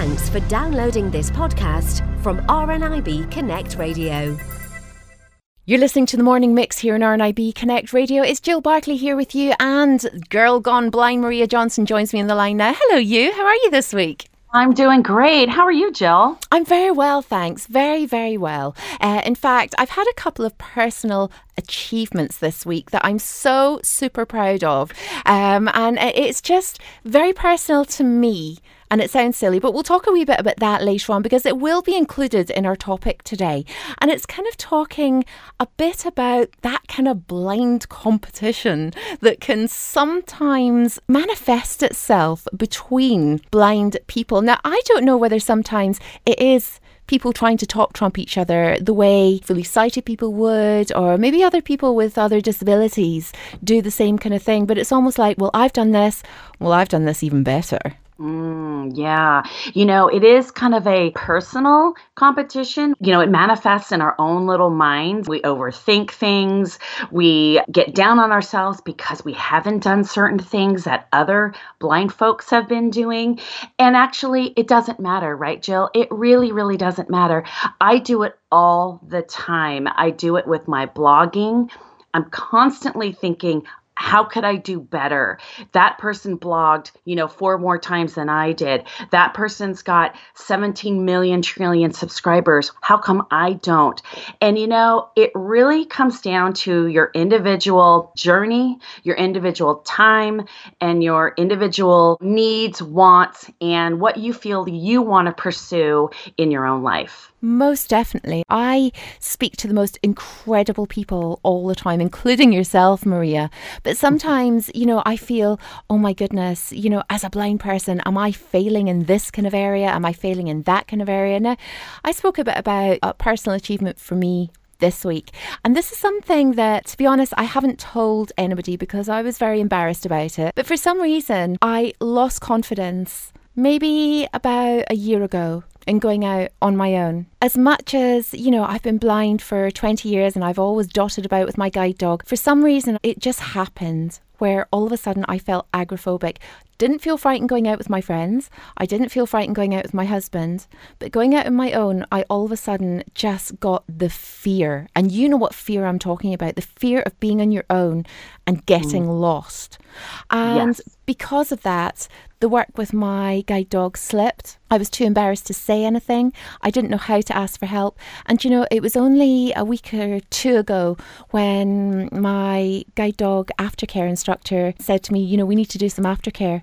Thanks for downloading this podcast from RNIB Connect Radio. You're listening to the morning mix here on RNIB Connect Radio. It's Jill Barkley here with you, and girl gone blind Maria Johnson joins me in the line now. Hello, you. How are you this week? I'm doing great. How are you, Jill? I'm very well, thanks. Very, very well. Uh, in fact, I've had a couple of personal achievements this week that I'm so super proud of. Um, and it's just very personal to me and it sounds silly, but we'll talk a wee bit about that later on because it will be included in our topic today. And it's kind of talking a bit about that kind of blind competition that can sometimes manifest itself between blind people. Now, I don't know whether sometimes it is people trying to talk trump each other the way fully sighted people would, or maybe other people with other disabilities do the same kind of thing. But it's almost like, well, I've done this, well, I've done this even better. Mm, yeah. You know, it is kind of a personal competition. You know, it manifests in our own little minds. We overthink things. We get down on ourselves because we haven't done certain things that other blind folks have been doing. And actually, it doesn't matter, right, Jill? It really, really doesn't matter. I do it all the time. I do it with my blogging. I'm constantly thinking, how could I do better? That person blogged, you know, four more times than I did. That person's got 17 million trillion subscribers. How come I don't? And, you know, it really comes down to your individual journey, your individual time, and your individual needs, wants, and what you feel you want to pursue in your own life. Most definitely. I speak to the most incredible people all the time, including yourself, Maria. But mm-hmm. sometimes, you know, I feel, oh my goodness, you know, as a blind person, am I failing in this kind of area? Am I failing in that kind of area? Now, I spoke a bit about a personal achievement for me this week. And this is something that, to be honest, I haven't told anybody because I was very embarrassed about it. But for some reason, I lost confidence maybe about a year ago in going out on my own. As much as, you know, I've been blind for 20 years and I've always dotted about with my guide dog, for some reason it just happened where all of a sudden I felt agoraphobic. Didn't feel frightened going out with my friends. I didn't feel frightened going out with my husband. But going out on my own, I all of a sudden just got the fear. And you know what fear I'm talking about the fear of being on your own and getting mm. lost. And yes. because of that, the work with my guide dog slipped. I was too embarrassed to say anything. I didn't know how to ask for help. And you know, it was only a week or two ago when my guide dog aftercare instructor said to me, you know, we need to do some aftercare.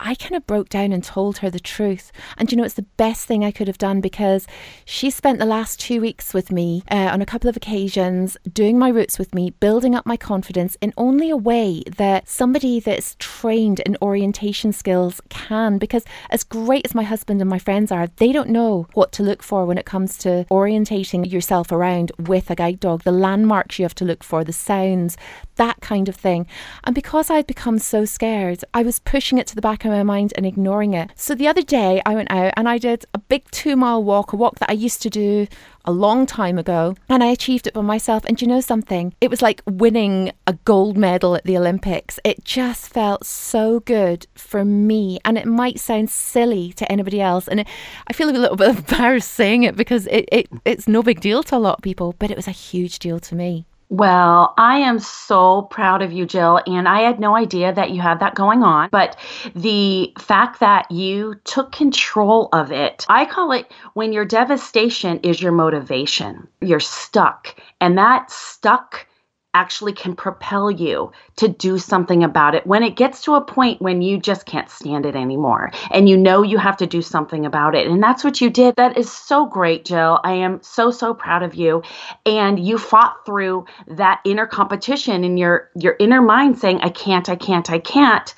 I kind of broke down and told her the truth. And you know, it's the best thing I could have done because she spent the last two weeks with me uh, on a couple of occasions, doing my routes with me, building up my confidence in only a way that somebody that's trained in orientation skills can. Because as great as my husband and my friends are, they don't know what to look for when it comes to orientating yourself around with a guide dog, the landmarks you have to look for, the sounds, that kind of thing. And because I'd become so scared, I was pushing it to the back my mind and ignoring it. So the other day, I went out and I did a big two mile walk, a walk that I used to do a long time ago, and I achieved it by myself. And you know something? It was like winning a gold medal at the Olympics. It just felt so good for me. And it might sound silly to anybody else. And it, I feel a little bit embarrassed saying it because it, it, it's no big deal to a lot of people, but it was a huge deal to me. Well, I am so proud of you, Jill. And I had no idea that you had that going on. But the fact that you took control of it, I call it when your devastation is your motivation. You're stuck. And that stuck actually can propel you to do something about it when it gets to a point when you just can't stand it anymore and you know you have to do something about it. And that's what you did. That is so great jill. I am so so proud of you. And you fought through that inner competition in your your inner mind saying i can't i can't i can't.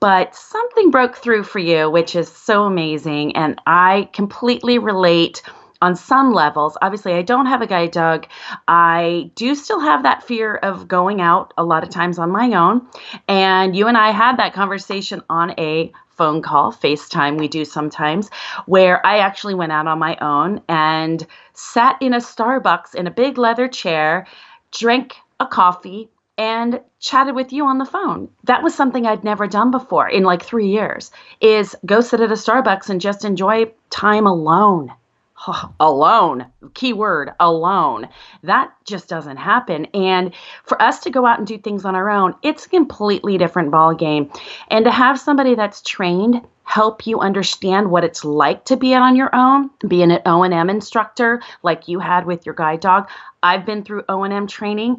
But something broke through for you which is so amazing. And i completely relate on some levels. Obviously, I don't have a guide dog. I do still have that fear of going out a lot of times on my own. And you and I had that conversation on a phone call, FaceTime, we do sometimes, where I actually went out on my own and sat in a Starbucks in a big leather chair, drank a coffee, and chatted with you on the phone. That was something I'd never done before in like 3 years is go sit at a Starbucks and just enjoy time alone. alone keyword alone. That just doesn't happen. And for us to go out and do things on our own it's a completely different ball game and to have somebody that's trained help you understand what it's like to be on your own being an o&m instructor like you had with your guide dog. I've been through o&m training.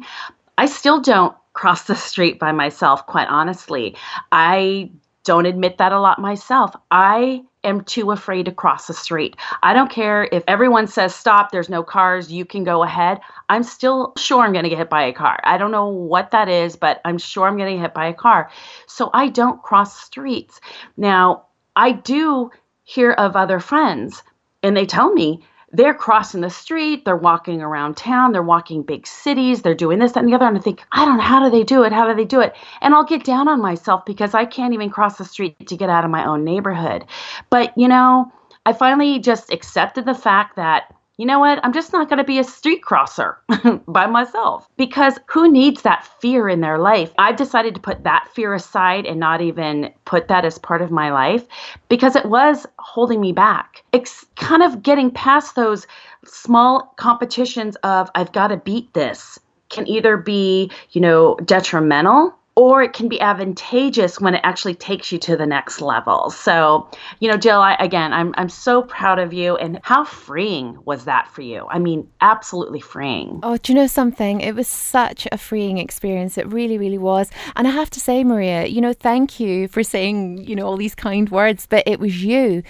I still don't cross the street by myself quite honestly. I don't admit that a lot myself i am too afraid to cross the street. I don't care if everyone says stop, there's no cars, you can go ahead. I'm still sure I'm going to get hit by a car. I don't know what that is, but I'm sure I'm going to get hit by a car. So I don't cross streets. Now, I do hear of other friends and they tell me they're crossing the street, they're walking around town, they're walking big cities, they're doing this, that, and the other. And I think, I don't know, how do they do it? How do they do it? And I'll get down on myself because I can't even cross the street to get out of my own neighborhood. But, you know, I finally just accepted the fact that you know what? I'm just not going to be a street crosser by myself because who needs that fear in their life? I've decided to put that fear aside and not even put that as part of my life because it was holding me back. It's kind of getting past those small competitions of I've got to beat this can either be, you know, detrimental or it can be advantageous when it actually takes you to the next level. So, you know, Jill, I, again, I'm I'm so proud of you. And how freeing was that for you? I mean, absolutely freeing. Oh, do you know something? It was such a freeing experience. It really, really was. And I have to say, Maria, you know, thank you for saying, you know, all these kind words. But it was you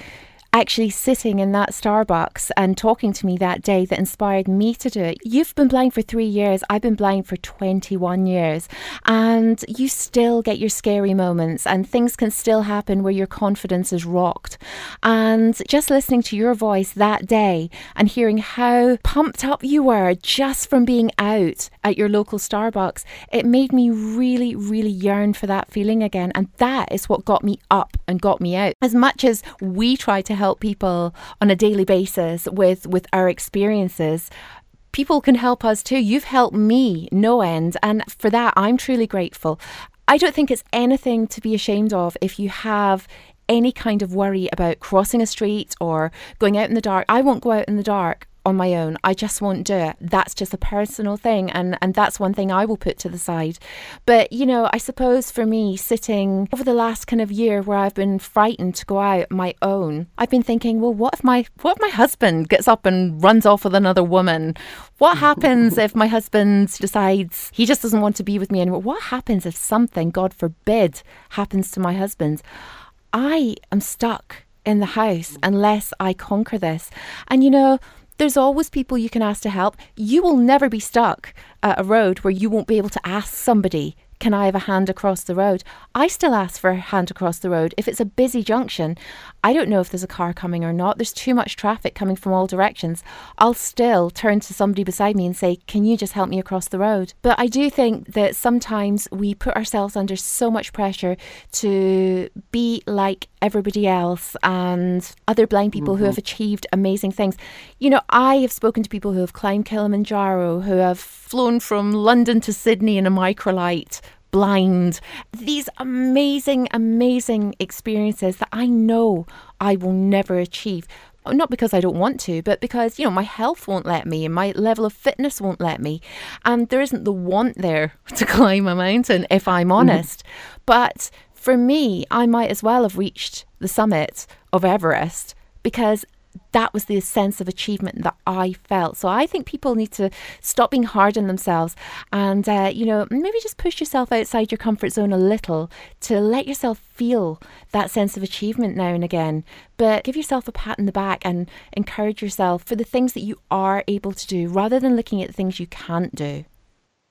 actually sitting in that Starbucks and talking to me that day that inspired me to do it. You've been blind for three years, I've been blind for 21 years, and you still get your scary moments, and things can still happen where your confidence is rocked. And just listening to your voice that day and hearing how pumped up you were just from being out at your local Starbucks, it made me really, really yearn for that feeling again. And that is what got me up and got me out. As much as we try to help help people on a daily basis with with our experiences people can help us too. You've helped me no end, and for that, I'm truly grateful. I don't think it's anything to be ashamed of if you have any kind of worry about crossing a street or going out in the dark. I won't go out in the dark on my own. I just won't do it. That's just a personal thing and and that's one thing I will put to the side. But you know, I suppose for me sitting over the last kind of year where I've been frightened to go out my own, I've been thinking, well, what if my what if my husband gets up and runs off with another woman? What happens if my husband decides he just doesn't want to be with me anymore? What happens if something, God forbid, happens to my husband? I am stuck in the house unless I conquer this. And you know, there's always people you can ask to help. You will never be stuck at a road where you won't be able to ask somebody can I have a hand across the road? I still ask for a hand across the road. If it's a busy junction, I don't know if there's a car coming or not. There's too much traffic coming from all directions. I'll still turn to somebody beside me and say, Can you just help me across the road? But I do think that sometimes we put ourselves under so much pressure to be like everybody else and other blind people mm-hmm. who have achieved amazing things. You know, I have spoken to people who have climbed Kilimanjaro, who have flown from London to Sydney in a microlight blind. These amazing, amazing experiences that I know I will never achieve. Not because I don't want to, but because, you know, my health won't let me and my level of fitness won't let me. And there isn't the want there to climb a mountain, if I'm mm-hmm. honest. Mm-hmm. But for me, I might as well have reached the summit of Everest because that was the sense of achievement that I felt. So I think people need to stop being hard on themselves and, uh, you know, maybe just push yourself outside your comfort zone a little to let yourself feel that sense of achievement now and again. But give yourself a pat in the back and encourage yourself for the things that you are able to do rather than looking at the things you can't do.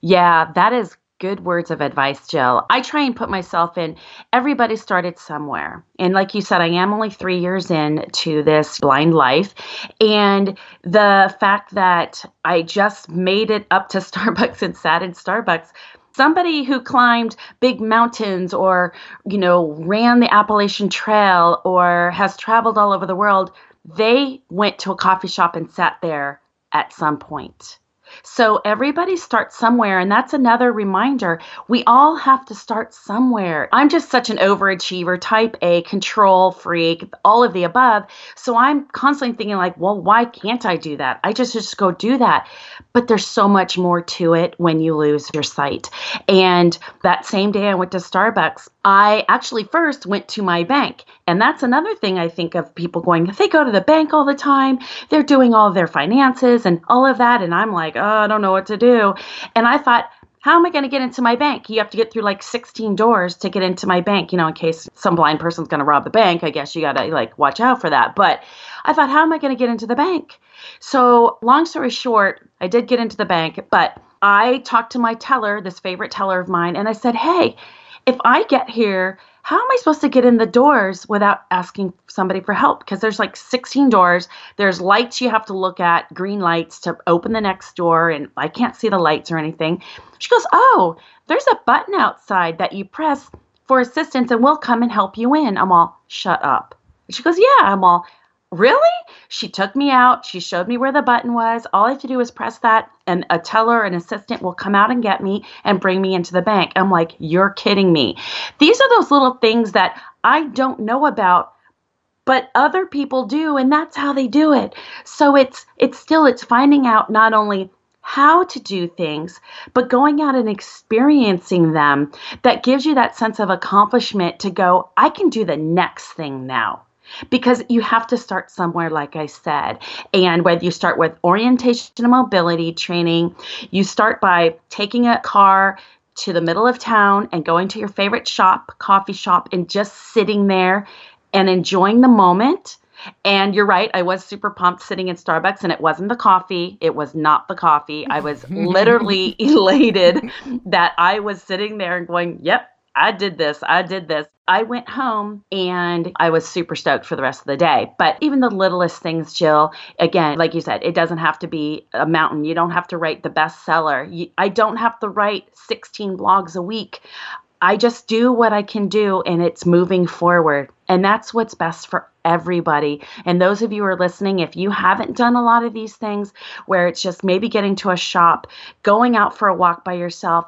Yeah, that is good words of advice, Jill. I try and put myself in. Everybody started somewhere. And like you said, I am only three years in to this blind life. And the fact that I just made it up to Starbucks and sat in Starbucks somebody who climbed big mountains or you know ran the appalachian trail or has traveled all over the world they went to a coffee shop and sat there at some point So everybody starts somewhere. And that's another reminder. We all have to start somewhere. I'm just such an overachiever, type A, control freak, all of the above. So I'm constantly thinking, like, well, why can't I do that? I just just go do that. But there's so much more to it when you lose your sight. And that same day I went to Starbucks, I actually first went to my bank. And that's another thing I think of people going, they go to the bank all the time, they're doing all their finances and all of that. And I'm like, oh, I don't know what to do. And I thought, how am I going to get into my bank? You have to get through like 16 doors to get into my bank, you know, in case some blind person's going to rob the bank. I guess you got to like watch out for that. But I thought, how am I going to get into the bank? So, long story short, I did get into the bank, but I talked to my teller, this favorite teller of mine, and I said, hey, if I get here how am I supposed to get in the doors without asking somebody for help? Because there's like 16 doors. There's lights you have to look at, green lights to open the next door, and I can't see the lights or anything. She goes, Oh, there's a button outside that you press for assistance, and we'll come and help you in. I'm all, Shut up. She goes, Yeah. I'm all, Really? She took me out. She showed me where the button was. All I have to do is press that, and a teller, an assistant will come out and get me and bring me into the bank. I'm like, you're kidding me. These are those little things that I don't know about but other people do and that's how they do it so it's it's still it's finding out not only how to do things, but going out and experiencing them that gives you that sense of accomplishment to go, I can do the next thing now because you have to start somewhere, like I said. And whether you start with orientation and mobility training, you start by taking a car to the middle of town and going to your favorite shop, coffee shop, and just sitting there and enjoying the moment. And you're right, I was super pumped sitting in Starbucks, and it wasn't the coffee. It was not the coffee. I was literally elated that I was sitting there and going, Yep, I did this. I did this. I went home and I was super stoked for the rest of the day. But even the littlest things, Jill, again, like you said, it doesn't have to be a mountain. You don't have to write the bestseller. I don't have to write 16 blogs a week. I just do what I can do and it's moving forward. And that's what's best for everybody. And those of you who are listening, if you haven't done a lot of these things where it's just maybe getting to a shop, going out for a walk by yourself,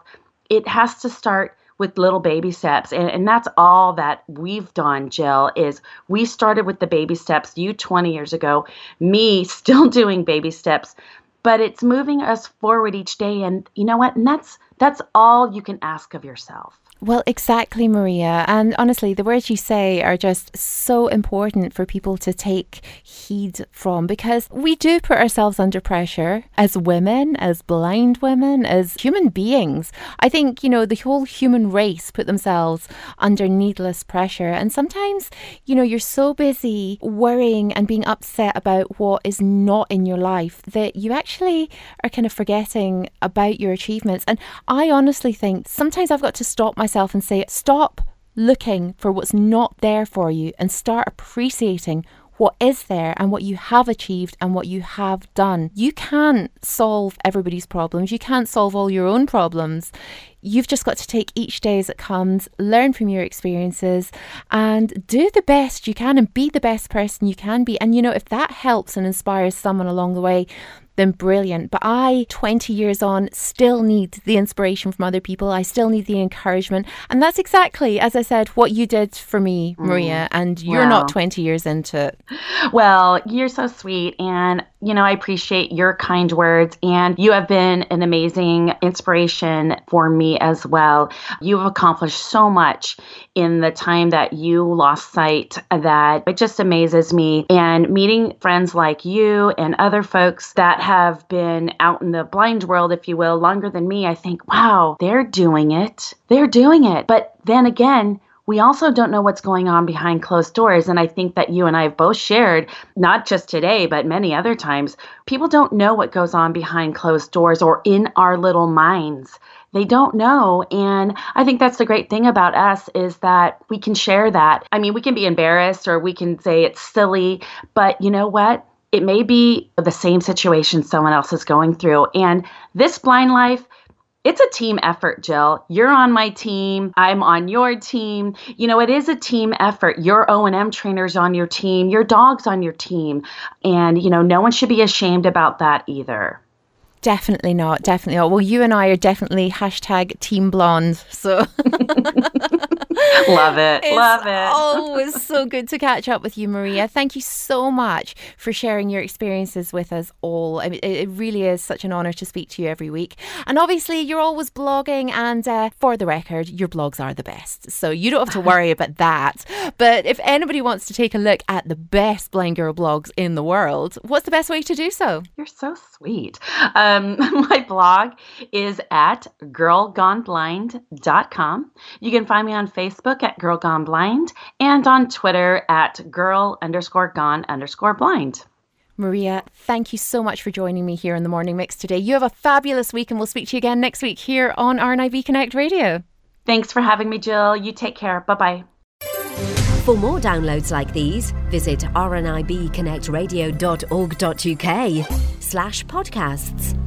it has to start with little baby steps and, and that's all that we've done jill is we started with the baby steps you 20 years ago me still doing baby steps but it's moving us forward each day and you know what and that's that's all you can ask of yourself well, exactly, Maria. And honestly, the words you say are just so important for people to take heed from because we do put ourselves under pressure as women, as blind women, as human beings. I think, you know, the whole human race put themselves under needless pressure. And sometimes, you know, you're so busy worrying and being upset about what is not in your life that you actually are kind of forgetting about your achievements. And I honestly think sometimes I've got to stop myself myself and say, stop looking for what's not there for you and start appreciating what is there and what you have achieved and what you have done. You can't solve everybody's problems. You can't solve all your own problems. You've just got to take each day as it comes, learn from your experiences, and do the best you can and be the best person you can be. And you know, if that helps and inspires someone along the way, then brilliant. But I, 20 years on, still need the inspiration from other people. I still need the encouragement. And that's exactly, as I said, what you did for me, mm. Maria. And you're wow. not 20 years into it. Well, you're so sweet. And, you know, I appreciate your kind words. And you have been an amazing inspiration for me as well. You've accomplished so much in the time that you lost sight that it just amazes me. And meeting friends like you and other folks that have been out in the blind world, if you will, longer than me, I think, wow, they're doing it. They're doing it. But then again, we also don't know what's going on behind closed doors. And I think that you and I have both shared, not just today, but many other times, people don't know what goes on behind closed doors or in our little minds. They don't know. And I think that's the great thing about us is that we can share that. I mean, we can be embarrassed or we can say it's silly, but you know what? It may be the same situation someone else is going through. And this blind life, it's a team effort, Jill. You're on my team. I'm on your team. You know, it is a team effort. Your O&M trainers on your team, your dog's on your team. And, you know, no one should be ashamed about that either. Definitely not. Definitely not. Well, you and I are definitely hashtag Team Blonde. So. Love it. It's Love it. always so good to catch up with you, Maria. Thank you so much for sharing your experiences with us all. I mean, it really is such an honour to speak to you every week. And obviously, you're always blogging, and uh, for the record, your blogs are the best. So you don't have to worry about that. But if anybody wants to take a look at the best blind girl blogs in the world, what's the best way to do so? You're so sweet. Um, my blog is at girlgoneblind.com. You can find me on Facebook at Girl Gone Blind and on Twitter at girl underscore gone underscore blind. Maria, thank you so much for joining me here in the morning mix today. You have a fabulous week, and we'll speak to you again next week here on RNIB Connect Radio. Thanks for having me, Jill. You take care. Bye bye. For more downloads like these, visit rnibconnectradio.org.uk slash podcasts.